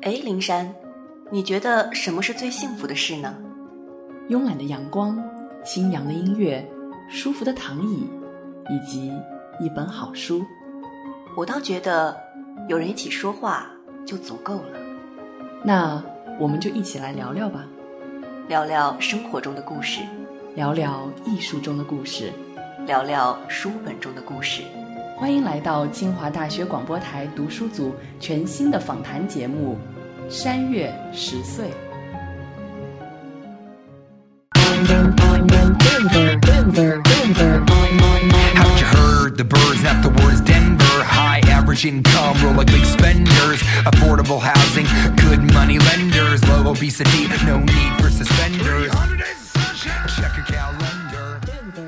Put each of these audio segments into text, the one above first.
哎，灵山，你觉得什么是最幸福的事呢？慵懒的阳光，清扬的音乐，舒服的躺椅，以及一本好书。我倒觉得有人一起说话就足够了。那我们就一起来聊聊吧，聊聊生活中的故事，聊聊艺术中的故事，聊聊书本中的故事。欢迎来到清华大学广播台读书组全新的访谈节目《山月十岁》。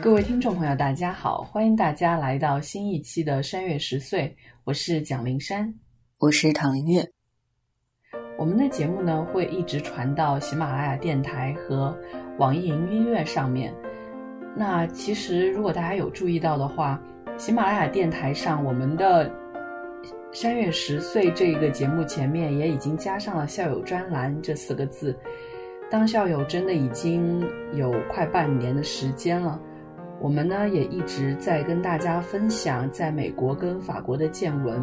各位听众朋友，大家好！欢迎大家来到新一期的《山月十岁》，我是蒋灵山，我是唐林月。我们的节目呢会一直传到喜马拉雅电台和网易云音乐上面。那其实如果大家有注意到的话，喜马拉雅电台上我们的《山月十岁》这个节目前面也已经加上了“校友专栏”这四个字。当校友真的已经有快半年的时间了。我们呢也一直在跟大家分享在美国跟法国的见闻，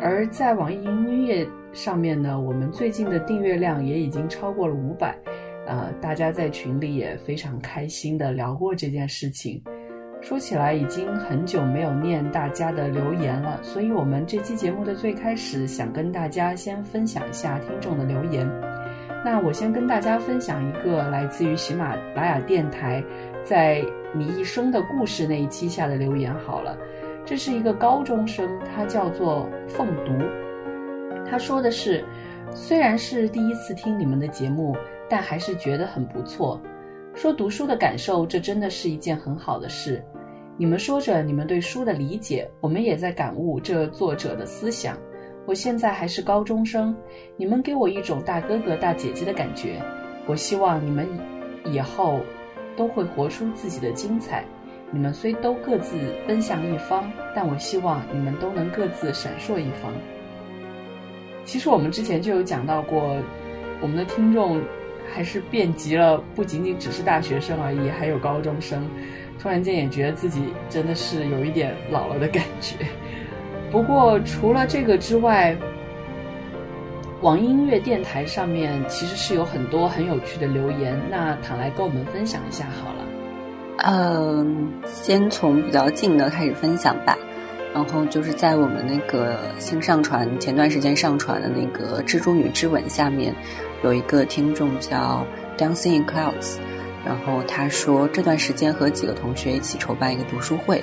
而在网易云音乐上面呢，我们最近的订阅量也已经超过了五百，呃，大家在群里也非常开心的聊过这件事情。说起来已经很久没有念大家的留言了，所以我们这期节目的最开始想跟大家先分享一下听众的留言。那我先跟大家分享一个来自于喜马拉雅电台在。你一生的故事那一期下的留言好了，这是一个高中生，他叫做凤读。他说的是，虽然是第一次听你们的节目，但还是觉得很不错。说读书的感受，这真的是一件很好的事。你们说着你们对书的理解，我们也在感悟这作者的思想。我现在还是高中生，你们给我一种大哥哥大姐姐的感觉。我希望你们以后。都会活出自己的精彩。你们虽都各自奔向一方，但我希望你们都能各自闪烁一方。其实我们之前就有讲到过，我们的听众还是遍及了，不仅仅只是大学生而已，还有高中生。突然间也觉得自己真的是有一点老了的感觉。不过除了这个之外，网易音乐电台上面其实是有很多很有趣的留言，那躺来跟我们分享一下好了。嗯，先从比较近的开始分享吧。然后就是在我们那个新上传前段时间上传的那个《蜘蛛女之吻》下面，有一个听众叫 Dancing in Clouds，然后他说这段时间和几个同学一起筹办一个读书会。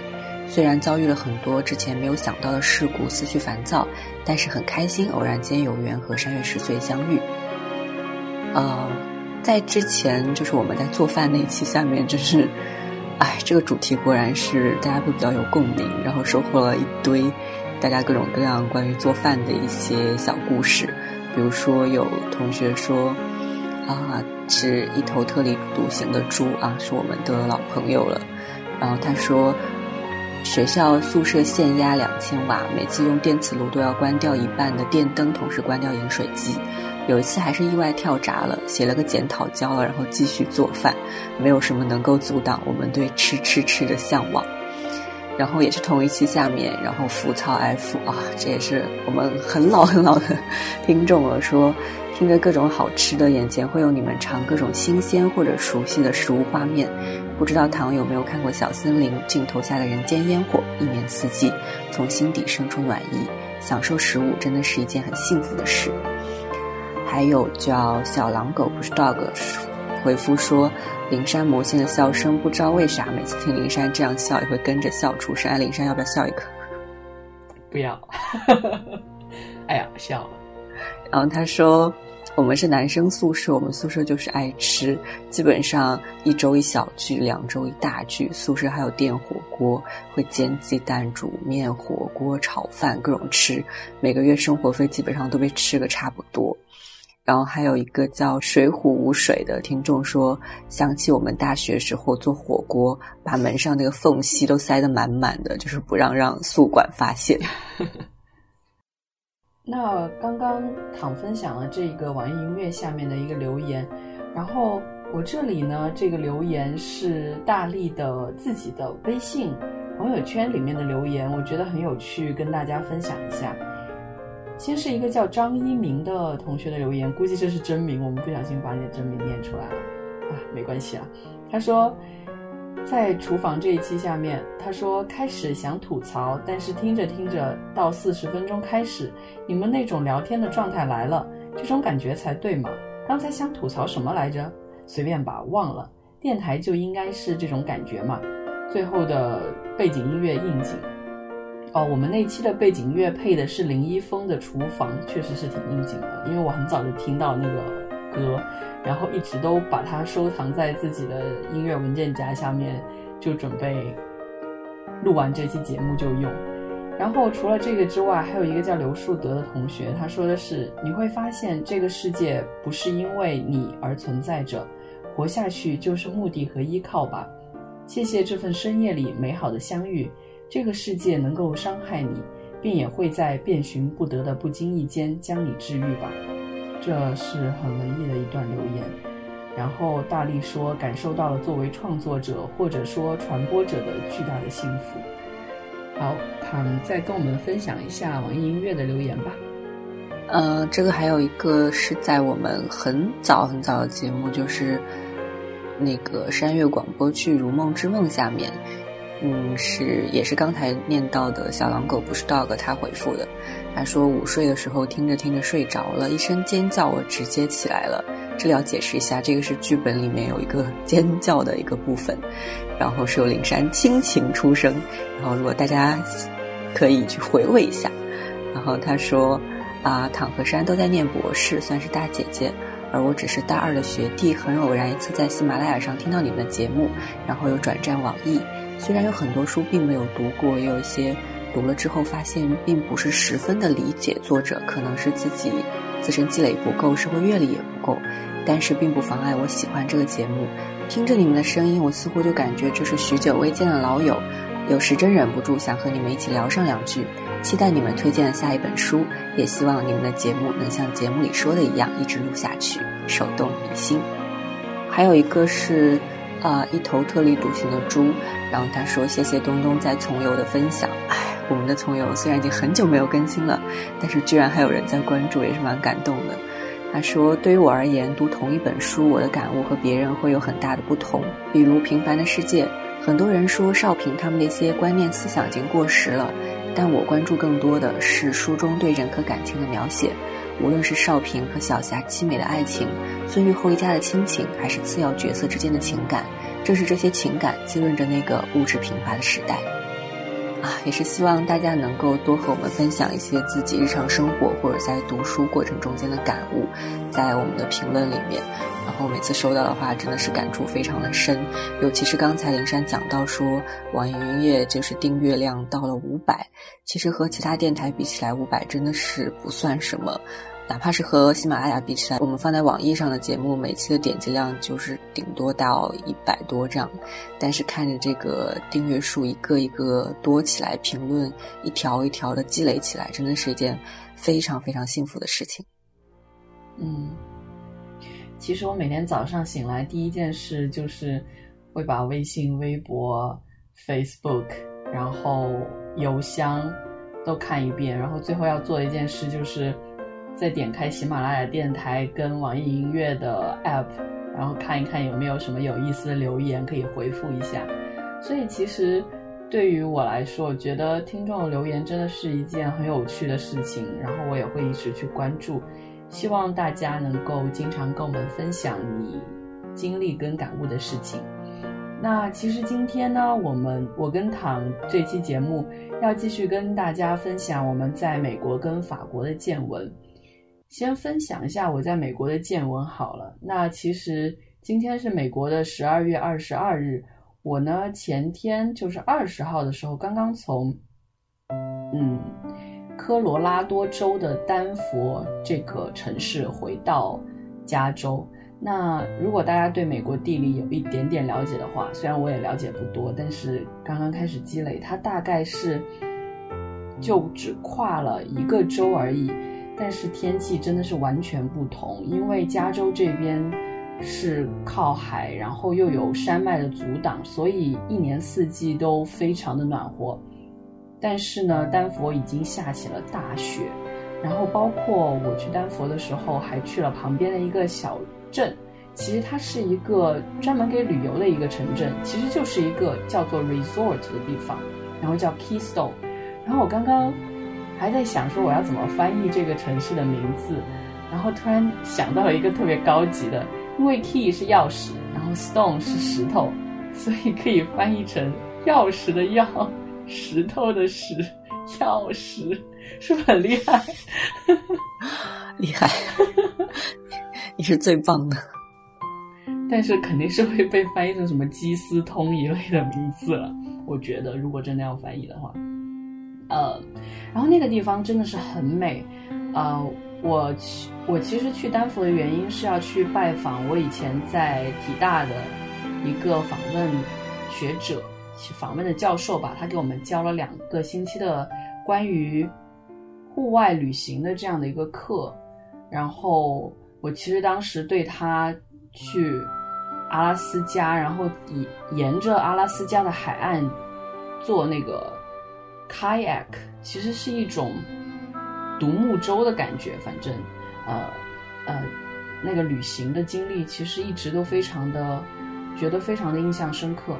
虽然遭遇了很多之前没有想到的事故，思绪烦躁，但是很开心，偶然间有缘和山月十岁相遇。呃，在之前就是我们在做饭那期下面，就是，哎，这个主题果然是大家会比较有共鸣，然后收获了一堆大家各种各样关于做饭的一些小故事。比如说有同学说，啊，是一头特立独行的猪啊，是我们的老朋友了。然后他说。学校宿舍限压两千瓦，每次用电磁炉都要关掉一半的电灯，同时关掉饮水机。有一次还是意外跳闸了，写了个检讨交了，然后继续做饭，没有什么能够阻挡我们对吃吃吃的向往。然后也是同一期下面，然后浮躁 F 啊，这也是我们很老很老的听众了，说。听着各种好吃的，眼前会有你们尝各种新鲜或者熟悉的食物画面。不知道唐有没有看过《小森林》镜头下的人间烟火，一年四季从心底生出暖意。享受食物真的是一件很幸福的事。还有叫小狼狗不是 dog 回复说，灵山魔仙的笑声，不知道为啥每次听灵山这样笑，也会跟着笑出声。灵山要不要笑一个？不要。哎呀，笑了。然后他说。我们是男生宿舍，我们宿舍就是爱吃，基本上一周一小聚，两周一大聚。宿舍还有电火锅，会煎鸡蛋、煮面、火锅、炒饭，各种吃。每个月生活费基本上都被吃个差不多。然后还有一个叫水浒无水的听众说，想起我们大学时候做火锅，把门上那个缝隙都塞得满满的，就是不让让宿管发现。那刚刚躺分享了这个网易音乐下面的一个留言，然后我这里呢，这个留言是大力的自己的微信朋友圈里面的留言，我觉得很有趣，跟大家分享一下。先是一个叫张一鸣的同学的留言，估计这是真名，我们不小心把你的真名念出来了，啊，没关系啊。他说。在厨房这一期下面，他说开始想吐槽，但是听着听着到四十分钟开始，你们那种聊天的状态来了，这种感觉才对嘛。刚才想吐槽什么来着？随便吧，忘了。电台就应该是这种感觉嘛。最后的背景音乐应景。哦，我们那期的背景音乐配的是林一峰的《厨房》，确实是挺应景的，因为我很早就听到那个。歌，然后一直都把它收藏在自己的音乐文件夹下面，就准备录完这期节目就用。然后除了这个之外，还有一个叫刘树德的同学，他说的是：你会发现这个世界不是因为你而存在着，活下去就是目的和依靠吧。谢谢这份深夜里美好的相遇。这个世界能够伤害你，并也会在遍寻不得的不经意间将你治愈吧。这是很文艺的一段留言，然后大力说感受到了作为创作者或者说传播者的巨大的幸福。好，他们再跟我们分享一下网易音乐的留言吧。呃，这个还有一个是在我们很早很早的节目，就是那个山月广播剧《如梦之梦》下面。嗯，是也是刚才念到的小狼狗不是 dog，他回复的，他说午睡的时候听着听着睡着了，一声尖叫我直接起来了。这里要解释一下，这个是剧本里面有一个 尖叫的一个部分，然后是由灵山倾情出声，然后如果大家可以去回味一下。然后他说啊，躺和山都在念博士，算是大姐姐，而我只是大二的学弟，很偶然一次在喜马拉雅上听到你们的节目，然后又转战网易。虽然有很多书并没有读过，也有一些读了之后发现并不是十分的理解作者，可能是自己自身积累不够，社会阅历也不够，但是并不妨碍我喜欢这个节目。听着你们的声音，我似乎就感觉这是许久未见的老友，有时真忍不住想和你们一起聊上两句。期待你们推荐的下一本书，也希望你们的节目能像节目里说的一样，一直录下去。手动比心。还有一个是。啊，一头特立独行的猪。然后他说：“谢谢东东在从游的分享。哎，我们的从游虽然已经很久没有更新了，但是居然还有人在关注，也是蛮感动的。”他说：“对于我而言，读同一本书，我的感悟和别人会有很大的不同。比如《平凡的世界》，很多人说少平他们那些观念思想已经过时了，但我关注更多的是书中对人和感情的描写。”无论是少平和小霞凄美的爱情，孙玉厚一家的亲情，还是次要角色之间的情感，正是这些情感滋润着那个物质贫乏的时代。啊，也是希望大家能够多和我们分享一些自己日常生活或者在读书过程中间的感悟，在我们的评论里面。然后每次收到的话，真的是感触非常的深。尤其是刚才灵山讲到说，网易云音乐就是订阅量到了五百，其实和其他电台比起来，五百真的是不算什么。哪怕是和喜马拉雅比起来，我们放在网易上的节目，每期的点击量就是顶多到一百多这样。但是看着这个订阅数一个一个多起来，评论一条一条的积累起来，真的是一件非常非常幸福的事情。嗯，其实我每天早上醒来第一件事就是会把微信、微博、Facebook，然后邮箱都看一遍，然后最后要做一件事就是。再点开喜马拉雅电台跟网易音乐的 App，然后看一看有没有什么有意思的留言可以回复一下。所以其实对于我来说，我觉得听众留言真的是一件很有趣的事情，然后我也会一直去关注。希望大家能够经常跟我们分享你经历跟感悟的事情。那其实今天呢，我们我跟唐这期节目要继续跟大家分享我们在美国跟法国的见闻。先分享一下我在美国的见闻好了。那其实今天是美国的十二月二十二日，我呢前天就是二十号的时候刚刚从嗯科罗拉多州的丹佛这个城市回到加州。那如果大家对美国地理有一点点了解的话，虽然我也了解不多，但是刚刚开始积累，它大概是就只跨了一个州而已。但是天气真的是完全不同，因为加州这边是靠海，然后又有山脉的阻挡，所以一年四季都非常的暖和。但是呢，丹佛已经下起了大雪，然后包括我去丹佛的时候，还去了旁边的一个小镇，其实它是一个专门给旅游的一个城镇，其实就是一个叫做 resort 的地方，然后叫 Keystone。然后我刚刚还在想说我要怎么翻译这个城市的名字，然后突然想到了一个特别高级的，因为 key 是钥匙，然后 stone 是石头，所以可以翻译成钥匙的钥。石头的石，钥匙，是不是很厉害？厉害，你是最棒的。但是肯定是会被翻译成什么基斯通一类的名字了。我觉得如果真的要翻译的话，呃，然后那个地方真的是很美。呃，我我其实去丹佛的原因是要去拜访我以前在体大的一个访问学者。访问的教授吧，他给我们教了两个星期的关于户外旅行的这样的一个课，然后我其实当时对他去阿拉斯加，然后以沿着阿拉斯加的海岸做那个 kayak，其实是一种独木舟的感觉。反正，呃呃，那个旅行的经历其实一直都非常的觉得非常的印象深刻。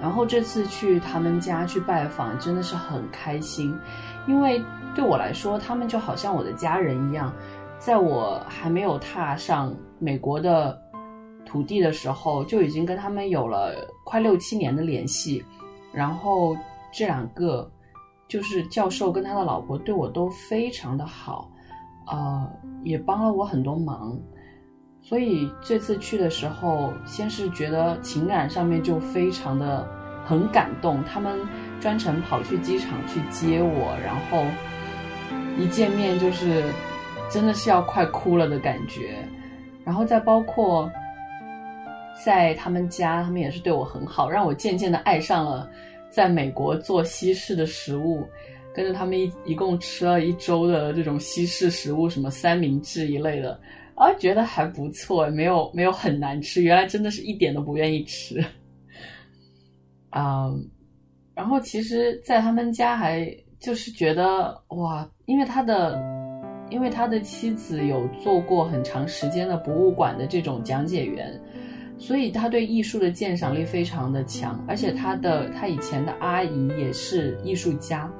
然后这次去他们家去拜访，真的是很开心，因为对我来说，他们就好像我的家人一样。在我还没有踏上美国的土地的时候，就已经跟他们有了快六七年的联系。然后这两个就是教授跟他的老婆对我都非常的好，呃，也帮了我很多忙。所以这次去的时候，先是觉得情感上面就非常的很感动，他们专程跑去机场去接我，然后一见面就是真的是要快哭了的感觉。然后再包括在他们家，他们也是对我很好，让我渐渐的爱上了在美国做西式的食物，跟着他们一一共吃了一周的这种西式食物，什么三明治一类的。啊，觉得还不错，没有没有很难吃。原来真的是一点都不愿意吃，嗯，然后其实，在他们家还就是觉得哇，因为他的因为他的妻子有做过很长时间的博物馆的这种讲解员，所以他对艺术的鉴赏力非常的强，而且他的他以前的阿姨也是艺术家。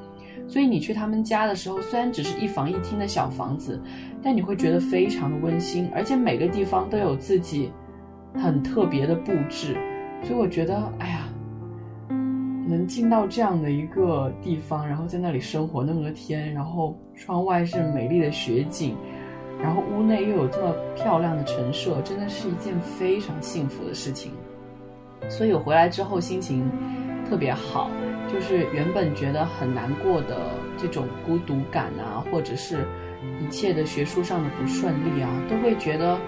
所以你去他们家的时候，虽然只是一房一厅的小房子，但你会觉得非常的温馨，而且每个地方都有自己很特别的布置。所以我觉得，哎呀，能进到这样的一个地方，然后在那里生活那么多天，然后窗外是美丽的雪景，然后屋内又有这么漂亮的陈设，真的是一件非常幸福的事情。所以我回来之后心情特别好。就是原本觉得很难过的这种孤独感啊，或者是一切的学术上的不顺利啊，都会觉得，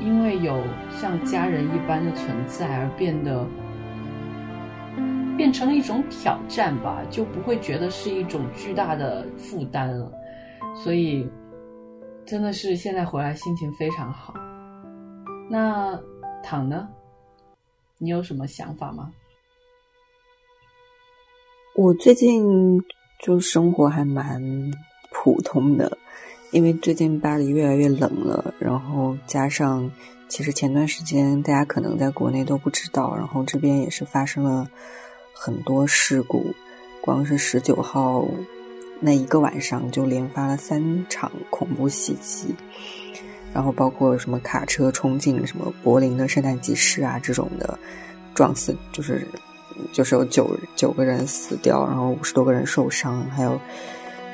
因为有像家人一般的存在而变得变成了一种挑战吧，就不会觉得是一种巨大的负担了。所以真的是现在回来心情非常好。那躺呢？你有什么想法吗？我最近就生活还蛮普通的，因为最近巴黎越来越冷了，然后加上其实前段时间大家可能在国内都不知道，然后这边也是发生了很多事故，光是十九号那一个晚上就连发了三场恐怖袭击，然后包括什么卡车冲进什么柏林的圣诞集市啊这种的，撞死就是。就是有九九个人死掉，然后五十多个人受伤，还有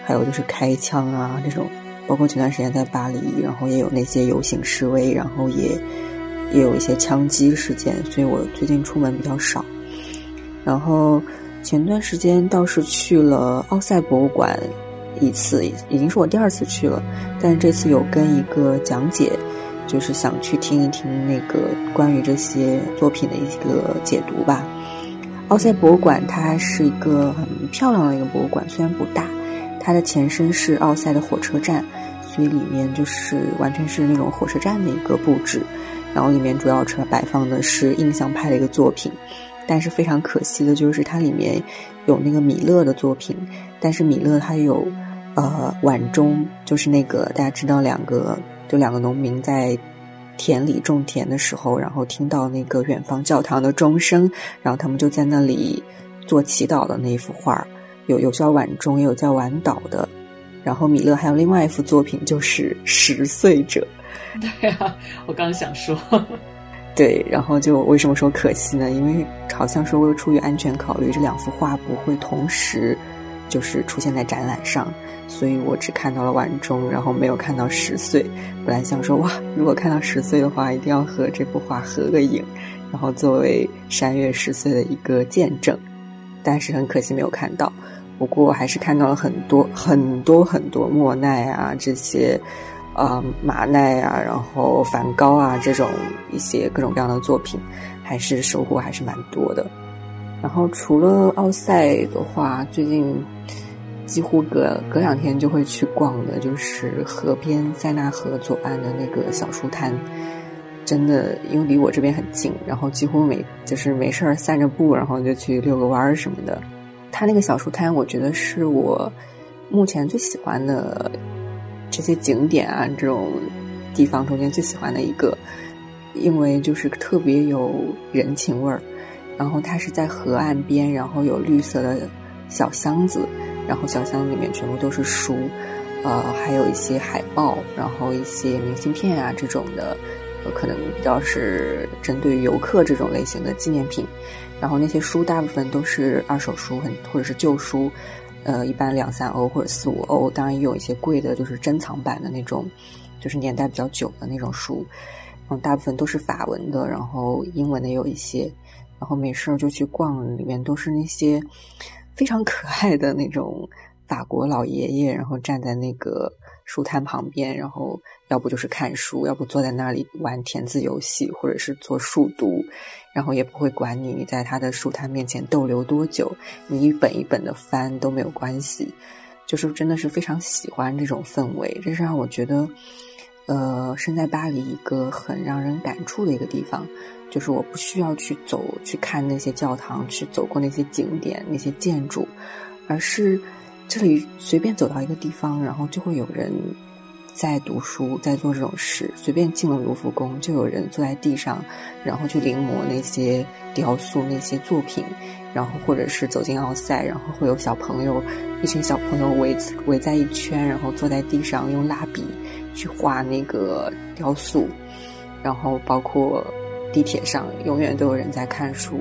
还有就是开枪啊这种，包括前段时间在巴黎，然后也有那些游行示威，然后也也有一些枪击事件，所以我最近出门比较少。然后前段时间倒是去了奥赛博物馆一次，已经是我第二次去了，但这次有跟一个讲解，就是想去听一听那个关于这些作品的一个解读吧。奥赛博物馆它是一个很漂亮的一个博物馆，虽然不大，它的前身是奥赛的火车站，所以里面就是完全是那种火车站的一个布置。然后里面主要是摆放的是印象派的一个作品，但是非常可惜的就是它里面有那个米勒的作品，但是米勒他有呃晚钟，就是那个大家知道两个就两个农民在田里种田的时候，然后听到那个远方教堂的钟声，然后他们就在那里做祈祷的那一幅画，有有叫晚钟，也有叫晚祷的。然后米勒还有另外一幅作品就是《十岁者》。对啊，我刚想说，对，然后就为什么说可惜呢？因为好像说出于安全考虑，这两幅画不会同时就是出现在展览上，所以我只看到了晚钟，然后没有看到十岁。本来想说哇，如果看到十岁的话，一定要和这幅画合个影，然后作为山月十岁的一个见证，但是很可惜没有看到。不过还是看到了很多很多很多莫奈啊这些。啊，马奈啊，然后梵高啊，这种一些各种各样的作品，还是收获还是蛮多的。然后除了奥赛的话，最近几乎隔隔两天就会去逛的，就是河边塞纳河左岸的那个小书摊。真的，因为离我这边很近，然后几乎每就是没事儿散着步，然后就去遛个弯儿什么的。他那个小书摊，我觉得是我目前最喜欢的。这些景点啊，这种地方中间最喜欢的一个，因为就是特别有人情味儿。然后它是在河岸边，然后有绿色的小箱子，然后小箱子里面全部都是书，呃，还有一些海报，然后一些明信片啊这种的，可能比较是针对游客这种类型的纪念品。然后那些书大部分都是二手书，很或者是旧书。呃，一般两三欧或者四五欧，当然也有一些贵的，就是珍藏版的那种，就是年代比较久的那种书。嗯，大部分都是法文的，然后英文的也有一些。然后没事就去逛，里面都是那些非常可爱的那种法国老爷爷，然后站在那个书摊旁边，然后要不就是看书，要不坐在那里玩填字游戏，或者是做数独。然后也不会管你，你在他的书摊面前逗留多久，你一本一本的翻都没有关系，就是真的是非常喜欢这种氛围，这是让我觉得，呃，身在巴黎一个很让人感触的一个地方，就是我不需要去走去看那些教堂，去走过那些景点那些建筑，而是这里随便走到一个地方，然后就会有人。在读书，在做这种事，随便进了卢浮宫，就有人坐在地上，然后去临摹那些雕塑、那些作品，然后或者是走进奥赛，然后会有小朋友，一群小朋友围围在一圈，然后坐在地上用蜡笔去画那个雕塑，然后包括地铁上永远都有人在看书，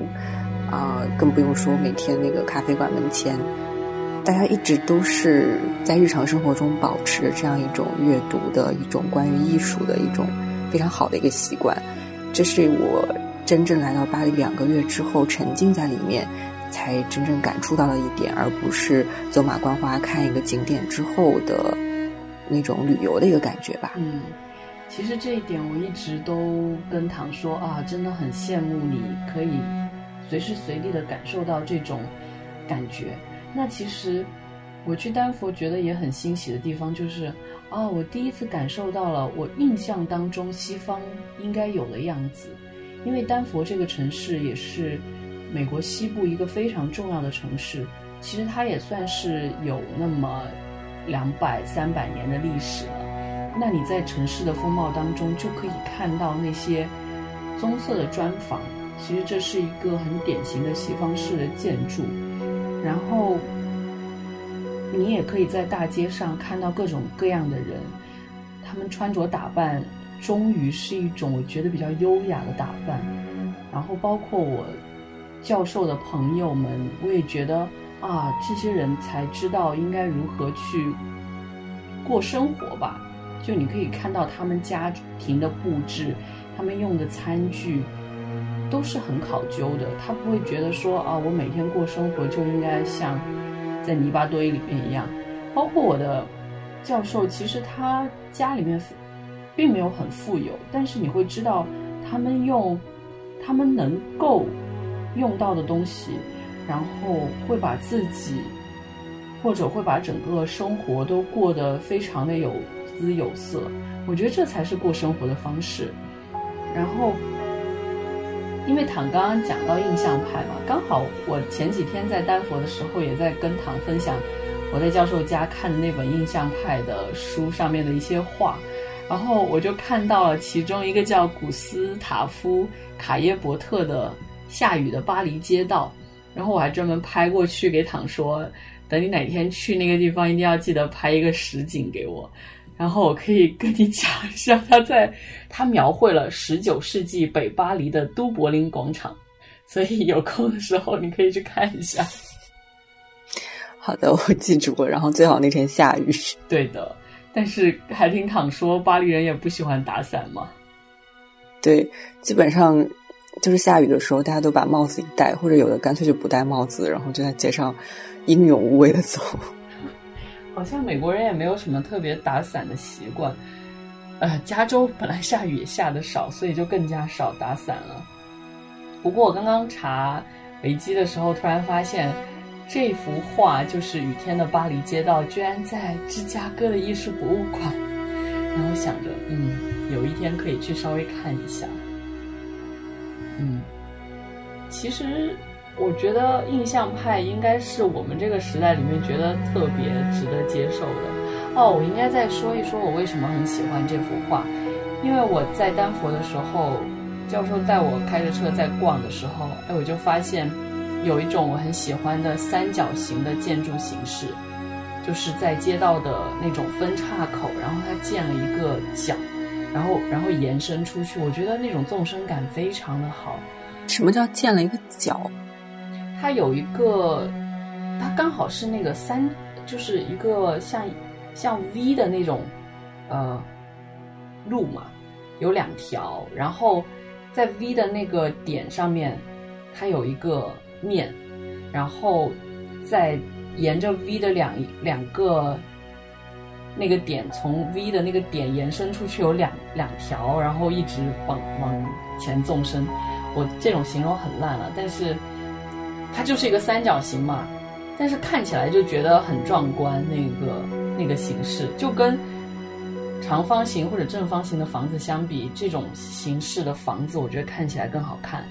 啊，更不用说每天那个咖啡馆门前。大家一直都是在日常生活中保持着这样一种阅读的一种关于艺术的一种非常好的一个习惯，这是我真正来到巴黎两个月之后沉浸在里面，才真正感触到了一点，而不是走马观花看一个景点之后的那种旅游的一个感觉吧。嗯，其实这一点我一直都跟唐说啊，真的很羡慕你可以随时随地的感受到这种感觉。那其实，我去丹佛觉得也很欣喜的地方就是，哦，我第一次感受到了我印象当中西方应该有的样子。因为丹佛这个城市也是美国西部一个非常重要的城市，其实它也算是有那么两百三百年的历史了。那你在城市的风貌当中就可以看到那些棕色的砖房，其实这是一个很典型的西方式的建筑。然后，你也可以在大街上看到各种各样的人，他们穿着打扮，终于是一种我觉得比较优雅的打扮。然后，包括我教授的朋友们，我也觉得啊，这些人才知道应该如何去过生活吧。就你可以看到他们家庭的布置，他们用的餐具。都是很考究的，他不会觉得说啊，我每天过生活就应该像在泥巴堆里面一样。包括我的教授，其实他家里面并没有很富有，但是你会知道他们用他们能够用到的东西，然后会把自己或者会把整个生活都过得非常的有滋有色。我觉得这才是过生活的方式。然后，因为唐刚刚讲到印象派嘛，刚好我前几天在丹佛的时候也在跟唐分享我在教授家看的那本印象派的书上面的一些画，然后我就看到了其中一个叫古斯塔夫·卡耶伯特的《下雨的巴黎街道》，然后我还专门拍过去给唐说，等你哪天去那个地方，一定要记得拍一个实景给我。然后我可以跟你讲一下，他在他描绘了十九世纪北巴黎的都柏林广场，所以有空的时候你可以去看一下。好的，我记住了。然后最好那天下雨。对的，但是还听躺说巴黎人也不喜欢打伞嘛。对，基本上就是下雨的时候，大家都把帽子一戴，或者有的干脆就不戴帽子，然后就在街上英勇无畏的走。好像美国人也没有什么特别打伞的习惯，呃，加州本来下雨也下的少，所以就更加少打伞了。不过我刚刚查维基的时候，突然发现这幅画就是雨天的巴黎街道，居然在芝加哥的艺术博物馆。然后想着，嗯，有一天可以去稍微看一下。嗯，其实。我觉得印象派应该是我们这个时代里面觉得特别值得接受的。哦，我应该再说一说我为什么很喜欢这幅画，因为我在丹佛的时候，教授带我开着车在逛的时候，哎，我就发现有一种我很喜欢的三角形的建筑形式，就是在街道的那种分叉口，然后它建了一个角，然后然后延伸出去，我觉得那种纵深感非常的好。什么叫建了一个角？它有一个，它刚好是那个三，就是一个像像 V 的那种呃路嘛，有两条，然后在 V 的那个点上面，它有一个面，然后在沿着 V 的两两个那个点，从 V 的那个点延伸出去有两两条，然后一直往往前纵深。我这种形容很烂了，但是。它就是一个三角形嘛，但是看起来就觉得很壮观。那个那个形式就跟长方形或者正方形的房子相比，这种形式的房子我觉得看起来更好看。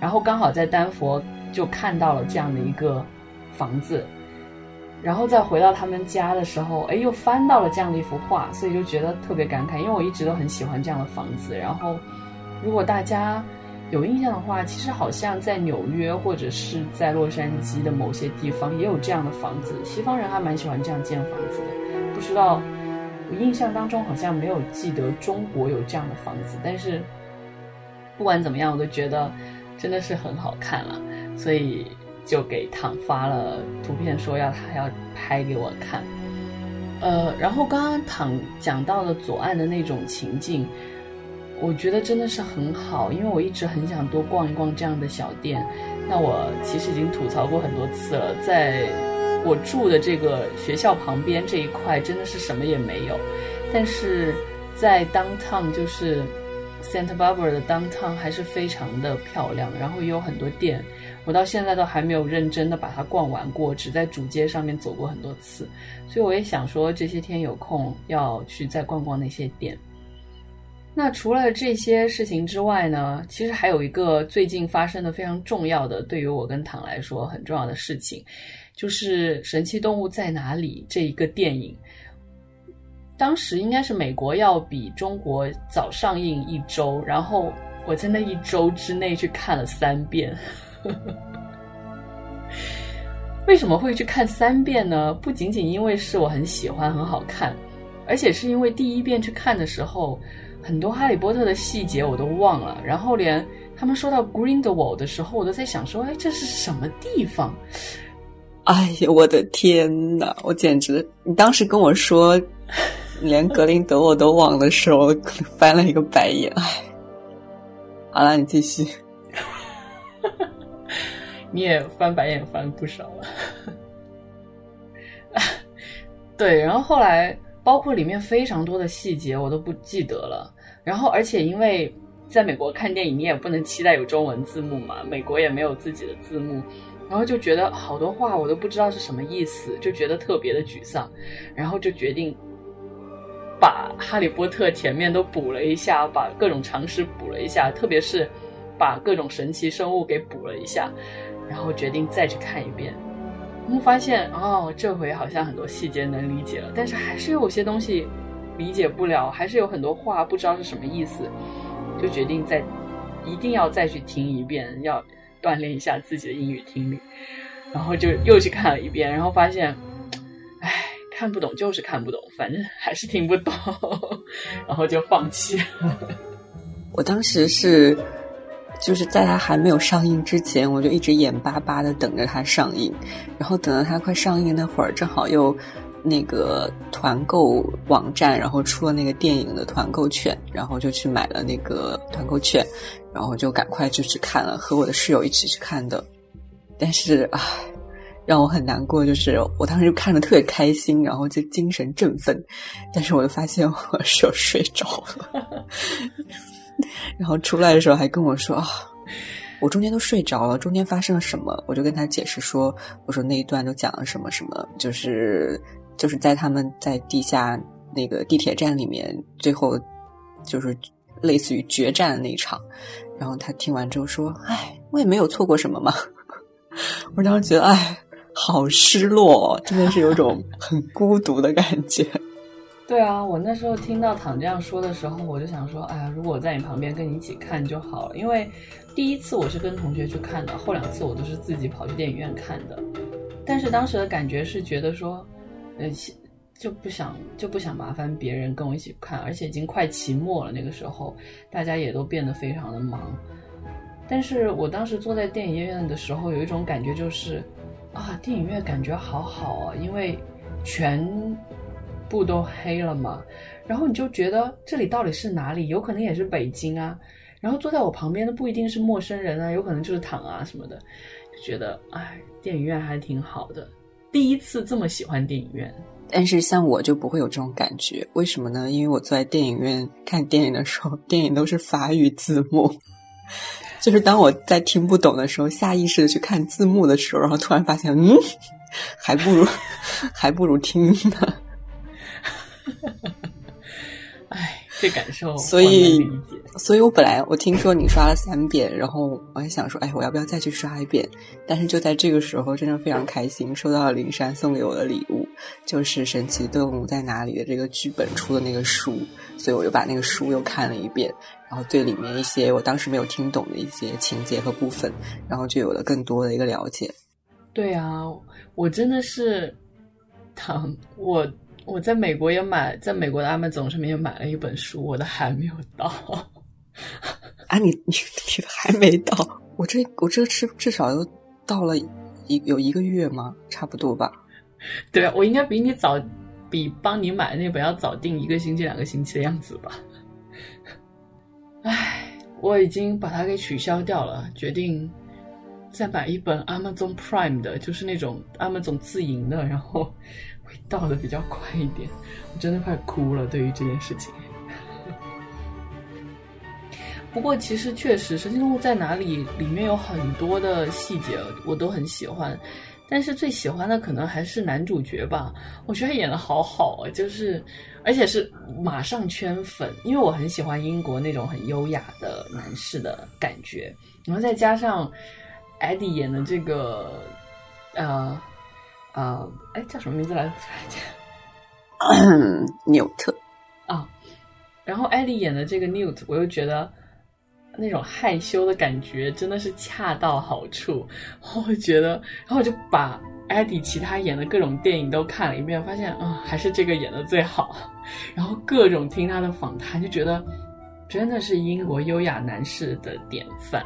然后刚好在丹佛就看到了这样的一个房子，然后再回到他们家的时候，哎，又翻到了这样的一幅画，所以就觉得特别感慨。因为我一直都很喜欢这样的房子。然后如果大家。有印象的话，其实好像在纽约或者是在洛杉矶的某些地方也有这样的房子。西方人还蛮喜欢这样建房子的。不知道，我印象当中好像没有记得中国有这样的房子。但是不管怎么样，我都觉得真的是很好看了，所以就给唐发了图片，说要他要拍给我看。呃，然后刚刚唐讲到的左岸的那种情境。我觉得真的是很好，因为我一直很想多逛一逛这样的小店。那我其实已经吐槽过很多次了，在我住的这个学校旁边这一块真的是什么也没有，但是在 downtown 就是 Santa Barbara 的 downtown 还是非常的漂亮，然后也有很多店。我到现在都还没有认真的把它逛完过，只在主街上面走过很多次，所以我也想说这些天有空要去再逛逛那些店。那除了这些事情之外呢，其实还有一个最近发生的非常重要的，对于我跟唐来说很重要的事情，就是《神奇动物在哪里》这一个电影。当时应该是美国要比中国早上映一周，然后我在那一周之内去看了三遍。为什么会去看三遍呢？不仅仅因为是我很喜欢、很好看，而且是因为第一遍去看的时候。很多哈利波特的细节我都忘了，然后连他们说到 Grindelwald 的时候，我都在想说，哎，这是什么地方？哎呀，我的天呐，我简直！你当时跟我说连格林德沃都忘的时候，我翻了一个白眼。哎，好了，你继续。你也翻白眼翻不少了。对，然后后来包括里面非常多的细节，我都不记得了。然后，而且因为在美国看电影，你也不能期待有中文字幕嘛。美国也没有自己的字幕，然后就觉得好多话我都不知道是什么意思，就觉得特别的沮丧，然后就决定把《哈利波特》前面都补了一下，把各种常识补了一下，特别是把各种神奇生物给补了一下，然后决定再去看一遍。我发现哦，这回好像很多细节能理解了，但是还是有些东西理解不了，还是有很多话不知道是什么意思，就决定再一定要再去听一遍，要锻炼一下自己的英语听力，然后就又去看了一遍，然后发现，唉，看不懂就是看不懂，反正还是听不懂，然后就放弃了。我当时是。就是在它还没有上映之前，我就一直眼巴巴的等着它上映，然后等到它快上映那会儿，正好又那个团购网站，然后出了那个电影的团购券，然后就去买了那个团购券，然后就赶快就去看了，和我的室友一起去看的。但是唉，让我很难过，就是我当时看的特别开心，然后就精神振奋，但是我就发现我室友睡着了。然后出来的时候还跟我说啊，我中间都睡着了，中间发生了什么？我就跟他解释说，我说那一段都讲了什么什么，就是就是在他们在地下那个地铁站里面，最后就是类似于决战那一场。然后他听完之后说，哎，我也没有错过什么嘛。我当时觉得，哎，好失落，真的是有种 很孤独的感觉。对啊，我那时候听到躺这样说的时候，我就想说，哎呀，如果我在你旁边跟你一起看就好了。因为第一次我是跟同学去看的，后两次我都是自己跑去电影院看的。但是当时的感觉是觉得说，呃，就不想就不想麻烦别人跟我一起看，而且已经快期末了，那个时候大家也都变得非常的忙。但是我当时坐在电影院的时候，有一种感觉就是，啊，电影院感觉好好啊，因为全。部都黑了嘛，然后你就觉得这里到底是哪里？有可能也是北京啊。然后坐在我旁边的不一定是陌生人啊，有可能就是躺啊什么的，就觉得哎，电影院还挺好的。第一次这么喜欢电影院，但是像我就不会有这种感觉，为什么呢？因为我坐在电影院看电影的时候，电影都是法语字幕，就是当我在听不懂的时候，下意识的去看字幕的时候，然后突然发现，嗯，还不如 还不如听呢。哎，这感受，所以，所以我本来我听说你刷了三遍，然后我还想说，哎，我要不要再去刷一遍？但是就在这个时候，真的非常开心，收到了灵山送给我的礼物，就是《神奇动物在哪里》的这个剧本出的那个书，所以我又把那个书又看了一遍，然后对里面一些我当时没有听懂的一些情节和部分，然后就有了更多的一个了解。对啊，我真的是，唐我。我在美国也买，在美国的 Amazon 上面也买了一本书，我的还没有到。啊，你你你的还没到？我这我这是至少都到了一有一个月吗？差不多吧。对啊，我应该比你早，比帮你买那本要早订一个星期、两个星期的样子吧。唉，我已经把它给取消掉了，决定再买一本 Amazon Prime 的，就是那种 Amazon 自营的，然后。会到的比较快一点，我真的快哭了。对于这件事情，不过其实确实《神奇动物在哪里》里面有很多的细节我都很喜欢，但是最喜欢的可能还是男主角吧。我觉得他演的好好啊，就是而且是马上圈粉，因为我很喜欢英国那种很优雅的男士的感觉，然后再加上艾迪演的这个呃。呃，哎，叫什么名字来着？纽特啊，然后艾莉演的这个 Newt，我又觉得那种害羞的感觉真的是恰到好处。我觉得，然后我就把艾迪其他演的各种电影都看了一遍，发现啊，还是这个演的最好。然后各种听他的访谈，就觉得真的是英国优雅男士的典范。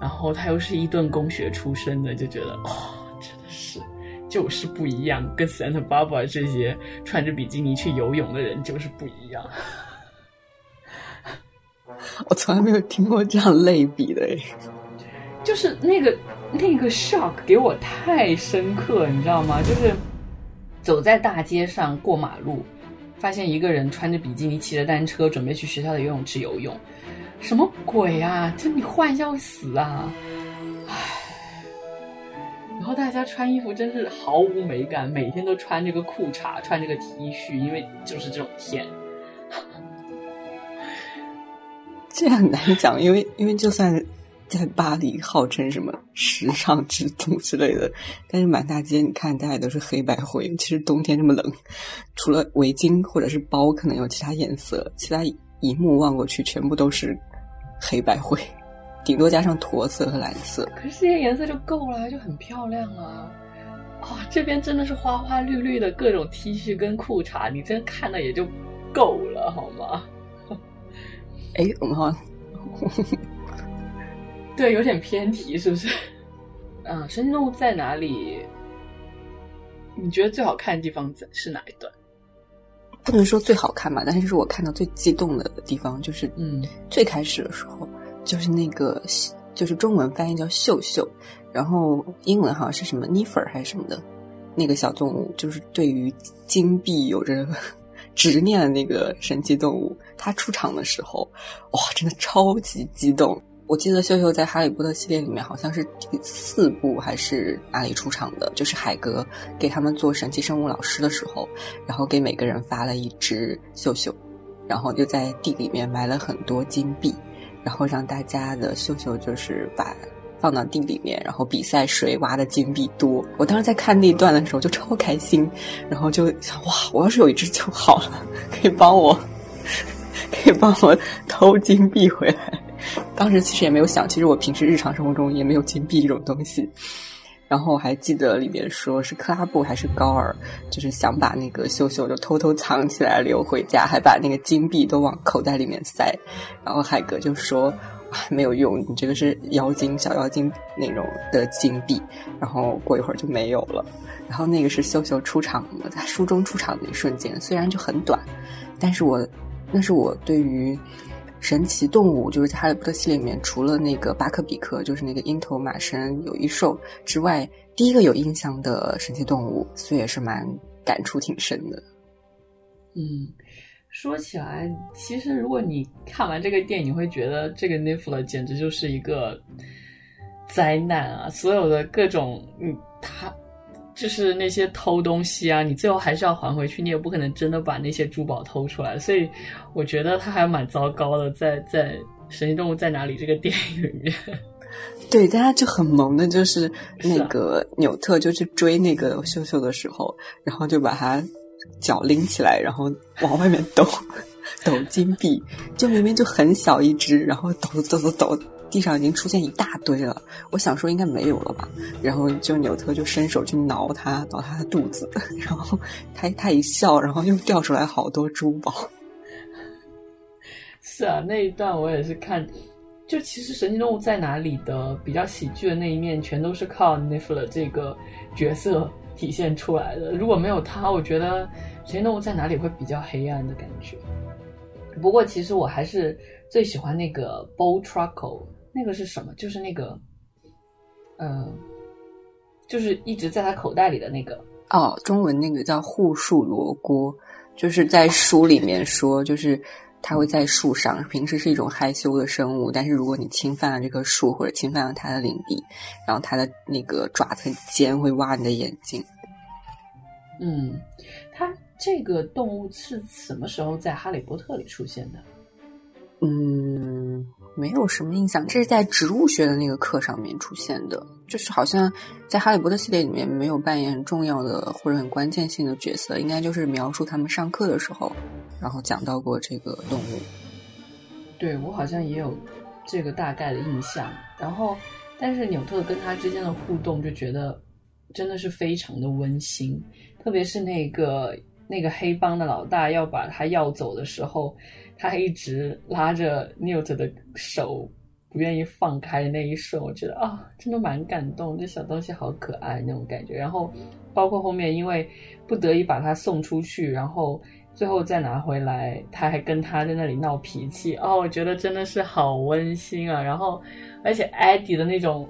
然后他又是伊顿公学出身的，就觉得哦，真的是。就是不一样，跟 Santa Barbara 这些穿着比基尼去游泳的人就是不一样。我从来没有听过这样类比的，就是那个那个 shock 给我太深刻，你知道吗？就是走在大街上过马路，发现一个人穿着比基尼骑着单车准备去学校的游泳池游泳，什么鬼啊？这你换一下会死啊！唉。后大家穿衣服真是毫无美感，每天都穿这个裤衩，穿这个 T 恤，因为就是这种天。这很难讲，因为因为就算在巴黎号称什么时尚之都之类的，但是满大街你看，大家都是黑白灰。其实冬天这么冷，除了围巾或者是包可能有其他颜色，其他一目望过去全部都是黑白灰，顶多加上驼色和蓝色。可是这些颜色就够了，就很漂亮啊。啊，这边真的是花花绿绿的各种 T 恤跟裤衩，你真看的也就够了，好吗？哎，我们好像 对有点偏题，是不是？嗯，神奇动物在哪里？你觉得最好看的地方在是哪一段？不能说最好看吧，但是是我看到最激动的地方，就是嗯，最开始的时候，就是那个就是中文翻译叫秀秀，然后英文好像是什么 Nifer 还是什么的，那个小动物就是对于金币有着。执念的那个神奇动物，它出场的时候，哇，真的超级激动！我记得秀秀在《哈利波特》系列里面好像是第四部还是哪里出场的，就是海格给他们做神奇生物老师的时候，然后给每个人发了一只秀秀，然后就在地里面埋了很多金币，然后让大家的秀秀就是把。放到地里面，然后比赛谁挖的金币多。我当时在看那段的时候就超开心，然后就想哇，我要是有一只就好了，可以帮我，可以帮我偷金币回来。当时其实也没有想，其实我平时日常生活中也没有金币这种东西。然后我还记得里面说是克拉布还是高尔，就是想把那个秀秀就偷偷藏起来留回家，还把那个金币都往口袋里面塞。然后海格就说。没有用，你这个是妖精小妖精那种的金币，然后过一会儿就没有了。然后那个是秀秀出场的，在书中出场的一瞬间，虽然就很短，但是我那是我对于神奇动物，就是在哈利波特系列里面，除了那个巴克比克，就是那个鹰头马身有一兽之外，第一个有印象的神奇动物，所以也是蛮感触挺深的。嗯。说起来，其实如果你看完这个电影，你会觉得这个 Nifla 简直就是一个灾难啊！所有的各种，嗯，他就是那些偷东西啊，你最后还是要还回去，你也不可能真的把那些珠宝偷出来。所以我觉得他还蛮糟糕的，在在《神奇动物在哪里》这个电影里面。对，大家就很萌的，就是那个纽特就去追那个秀秀的时候，然后就把他。脚拎起来，然后往外面抖 抖金币，就明明就很小一只，然后抖抖抖抖，地上已经出现一大堆了。我想说应该没有了吧，然后就纽特就伸手去挠它，挠它的肚子，然后他他一笑，然后又掉出来好多珠宝。是啊，那一段我也是看，就其实神奇动物在哪里的比较喜剧的那一面，全都是靠 n i f l a 这个角色。体现出来的，如果没有他，我觉得《神奇动物在哪里》会比较黑暗的感觉。不过，其实我还是最喜欢那个 Bo Truckle，那个是什么？就是那个，嗯，就是一直在他口袋里的那个。哦，中文那个叫护树罗锅，就是在书里面说，就是。它会在树上，平时是一种害羞的生物，但是如果你侵犯了这棵树或者侵犯了它的领地，然后它的那个爪子尖会挖你的眼睛。嗯，它这个动物是什么时候在《哈利波特》里出现的？嗯，没有什么印象，这是在植物学的那个课上面出现的，就是好像在《哈利波特》系列里面没有扮演重要的或者很关键性的角色，应该就是描述他们上课的时候，然后讲到过这个动物。对我好像也有这个大概的印象，然后但是纽特跟他之间的互动就觉得真的是非常的温馨，特别是那个那个黑帮的老大要把他要走的时候。他一直拉着纽特的手，不愿意放开的那一瞬，我觉得啊，真的蛮感动。这小东西好可爱那种感觉。然后，包括后面因为不得已把他送出去，然后最后再拿回来，他还跟他在那里闹脾气。哦，我觉得真的是好温馨啊。然后，而且艾迪的那种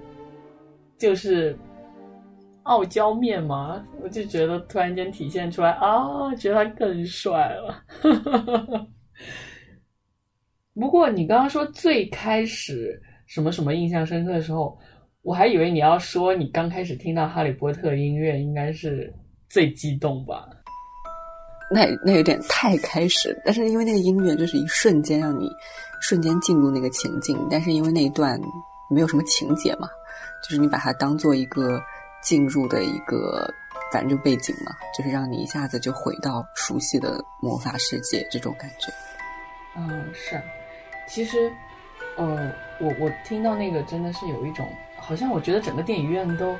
就是傲娇面嘛，我就觉得突然间体现出来啊，觉得他更帅了。不过你刚刚说最开始什么什么印象深刻的时候，我还以为你要说你刚开始听到哈利波特音乐应该是最激动吧？那那有点太开始，但是因为那个音乐就是一瞬间让你瞬间进入那个情境，但是因为那一段没有什么情节嘛，就是你把它当做一个进入的一个反正就背景嘛，就是让你一下子就回到熟悉的魔法世界这种感觉。嗯，是，其实，呃，我我听到那个真的是有一种，好像我觉得整个电影院都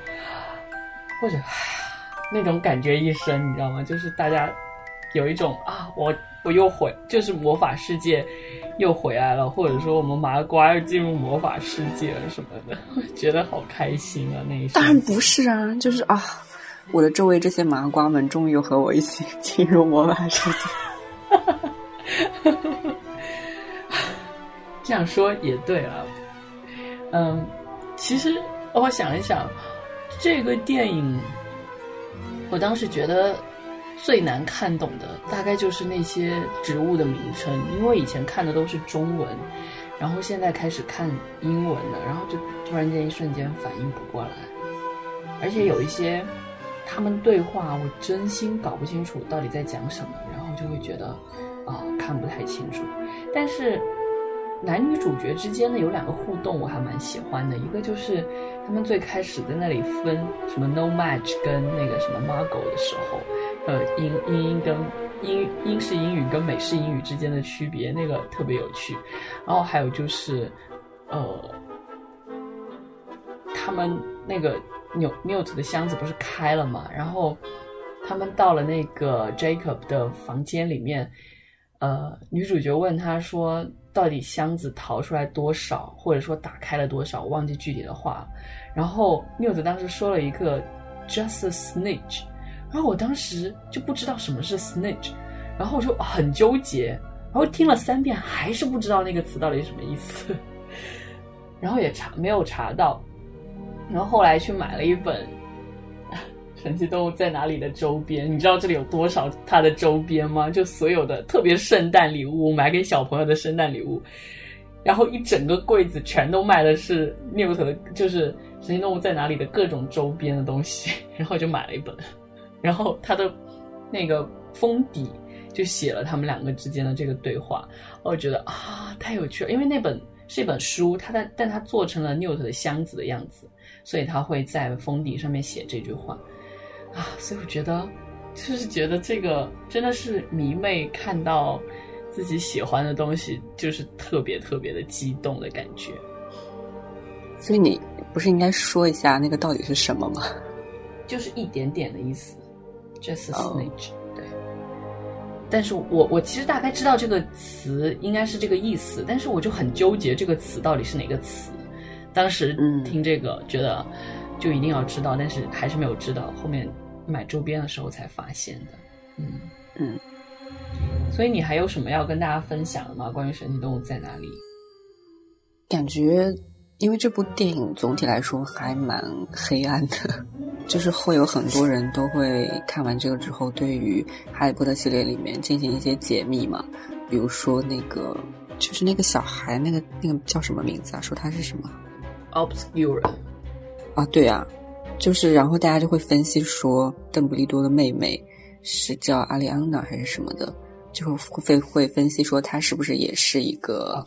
或者那种感觉一生，你知道吗？就是大家有一种啊，我我又回，就是魔法世界又回来了，或者说我们麻瓜又进入魔法世界了什么的，觉得好开心啊！那一当然不是啊，就是啊，我的周围这些麻瓜们终于和我一起 进入魔法世界。这样说也对啊，嗯，其实我想一想，这个电影，我当时觉得最难看懂的，大概就是那些植物的名称，因为以前看的都是中文，然后现在开始看英文了，然后就突然间一瞬间反应不过来，而且有一些他们对话，我真心搞不清楚到底在讲什么，然后就会觉得啊看不太清楚，但是。男女主角之间呢有两个互动，我还蛮喜欢的。一个就是他们最开始在那里分什么 no match 跟那个什么 Margot 的时候，呃，英英英跟英英式英语跟美式英语之间的区别，那个特别有趣。然后还有就是，呃，他们那个 Newt 的箱子不是开了嘛？然后他们到了那个 Jacob 的房间里面，呃，女主角问他说。到底箱子逃出来多少，或者说打开了多少，忘记具体的话。然后缪子当时说了一个 just a snitch，然后我当时就不知道什么是 snitch，然后我就很纠结，然后听了三遍还是不知道那个词到底什么意思，然后也查没有查到，然后后来去买了一本。神奇动物在哪里的周边？你知道这里有多少它的周边吗？就所有的特别圣诞礼物，买给小朋友的圣诞礼物，然后一整个柜子全都卖的是 Newt 的，就是神奇动物在哪里的各种周边的东西，然后就买了一本，然后它的那个封底就写了他们两个之间的这个对话，我觉得啊太有趣了，因为那本是一本书，它的但它做成了 Newt 的箱子的样子，所以它会在封底上面写这句话。啊，所以我觉得，就是觉得这个真的是迷妹看到自己喜欢的东西，就是特别特别的激动的感觉。所以你不是应该说一下那个到底是什么吗？就是一点点的意思，just snitch。对。但是我我其实大概知道这个词应该是这个意思，但是我就很纠结这个词到底是哪个词。当时听这个觉得就一定要知道，但是还是没有知道后面。买周边的时候才发现的，嗯嗯，所以你还有什么要跟大家分享的吗？关于神奇动物在哪里？感觉因为这部电影总体来说还蛮黑暗的，就是会有很多人都会看完这个之后，对于哈利波特系列里面进行一些解密嘛，比如说那个就是那个小孩，那个那个叫什么名字啊？说他是什么？Obscure 啊，对啊。就是，然后大家就会分析说，邓布利多的妹妹是叫阿里安娜还是什么的，就会会分析说她是不是也是一个，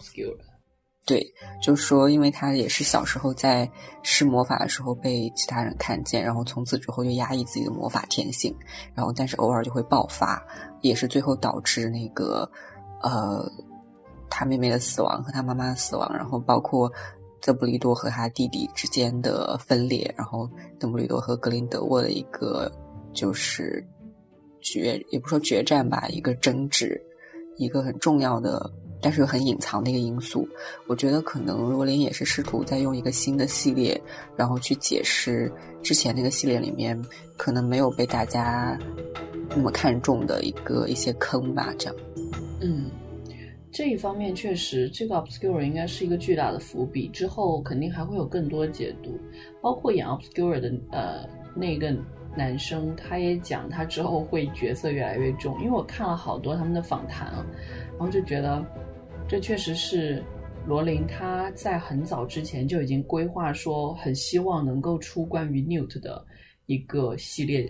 对，就是说，因为她也是小时候在施魔法的时候被其他人看见，然后从此之后就压抑自己的魔法天性，然后但是偶尔就会爆发，也是最后导致那个呃，他妹妹的死亡和他妈妈的死亡，然后包括。邓布利多和他弟弟之间的分裂，然后邓布利多和格林德沃的一个就是决，也不说决战吧，一个争执，一个很重要的，但是又很隐藏的一个因素。我觉得可能罗琳也是试图在用一个新的系列，然后去解释之前那个系列里面可能没有被大家那么看重的一个一些坑吧，这样。嗯。这一方面确实，这个 obscure 应该是一个巨大的伏笔，之后肯定还会有更多解读。包括演 obscure 的呃那个男生，他也讲他之后会角色越来越重。因为我看了好多他们的访谈，然后就觉得这确实是罗琳她在很早之前就已经规划说，很希望能够出关于 Newt 的一个系列，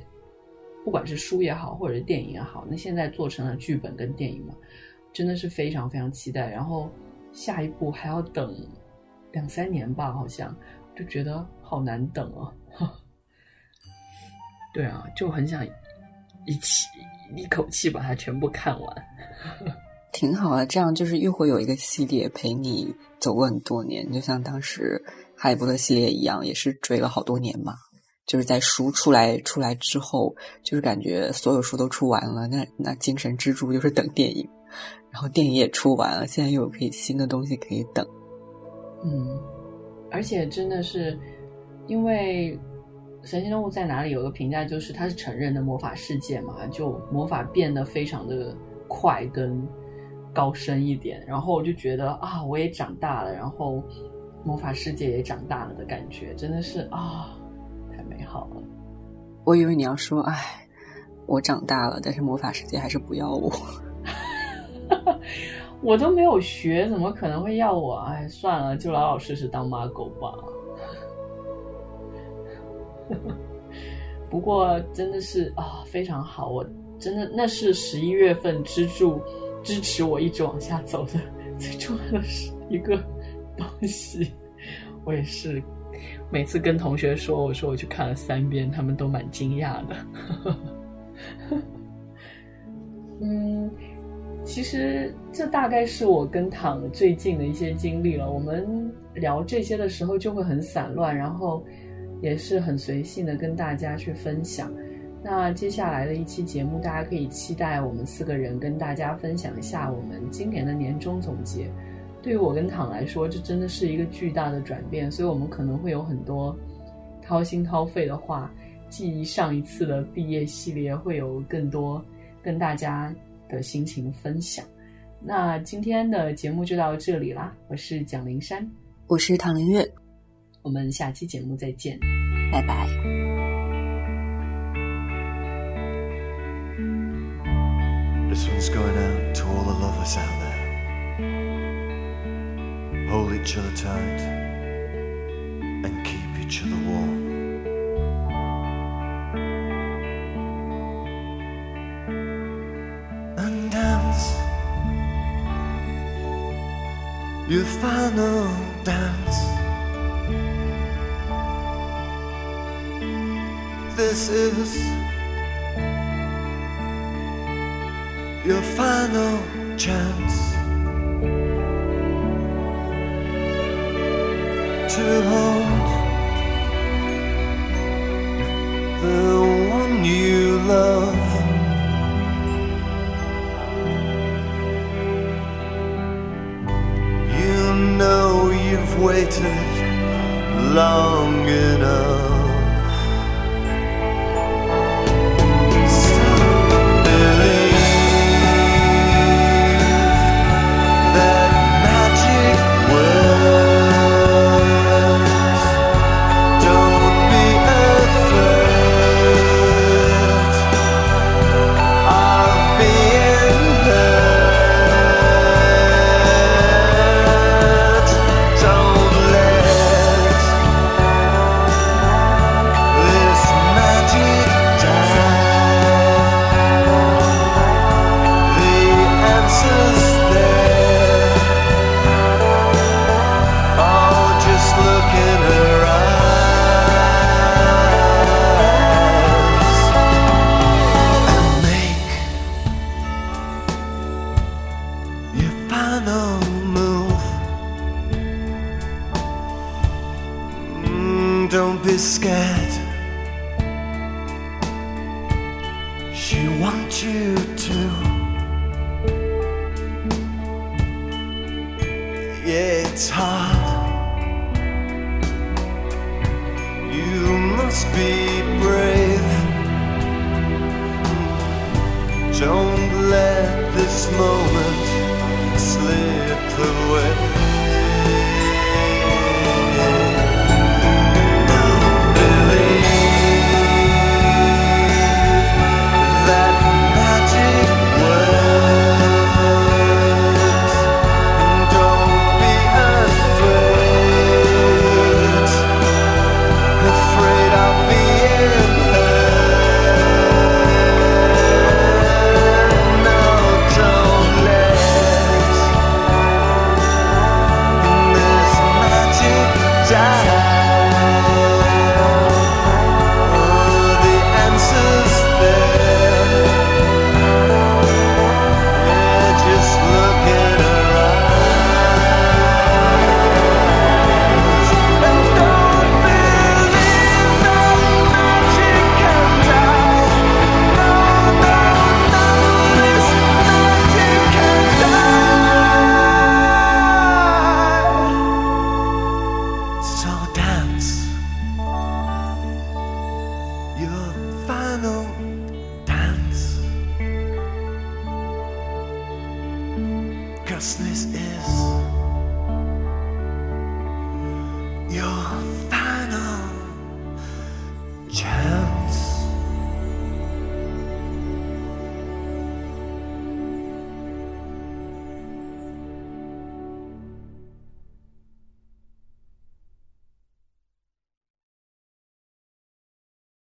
不管是书也好，或者是电影也好。那现在做成了剧本跟电影嘛，真的是非常非常期待。然后下一步还要等两三年吧，好像就觉得好难等啊。对啊，就很想一起一口气把它全部看完。挺好啊，这样就是又会有一个系列陪你走过很多年，就像当时《哈利波特》系列一样，也是追了好多年嘛。就是在书出来出来之后，就是感觉所有书都出完了，那那精神支柱就是等电影，然后电影也出完了，现在又有可以新的东西可以等。嗯，而且真的是因为《神奇动物在哪里》有个评价，就是它是成人的魔法世界嘛，就魔法变得非常的快跟。高深一点，然后我就觉得啊，我也长大了，然后魔法世界也长大了的感觉，真的是啊，太美好了。我以为你要说，哎，我长大了，但是魔法世界还是不要我。我都没有学，怎么可能会要我？哎，算了，就老老实实当妈狗吧。不过真的是啊，非常好，我真的那是十一月份支柱。支持我一直往下走的最重要的是一个东西，我也是每次跟同学说，我说我去看了三遍，他们都蛮惊讶的。嗯，其实这大概是我跟躺最近的一些经历了。我们聊这些的时候就会很散乱，然后也是很随性的跟大家去分享。那接下来的一期节目，大家可以期待我们四个人跟大家分享一下我们今年的年终总结。对于我跟躺来说，这真的是一个巨大的转变，所以我们可能会有很多掏心掏肺的话。记忆上一次的毕业系列，会有更多跟大家的心情分享。那今天的节目就到这里啦，我是蒋灵山，我是唐林月，我们下期节目再见，拜拜。This one's going out to all the lovers out there. Hold each other tight and keep each other warm. Your final dance. This is your final chance to hold the one you love. Waited long enough.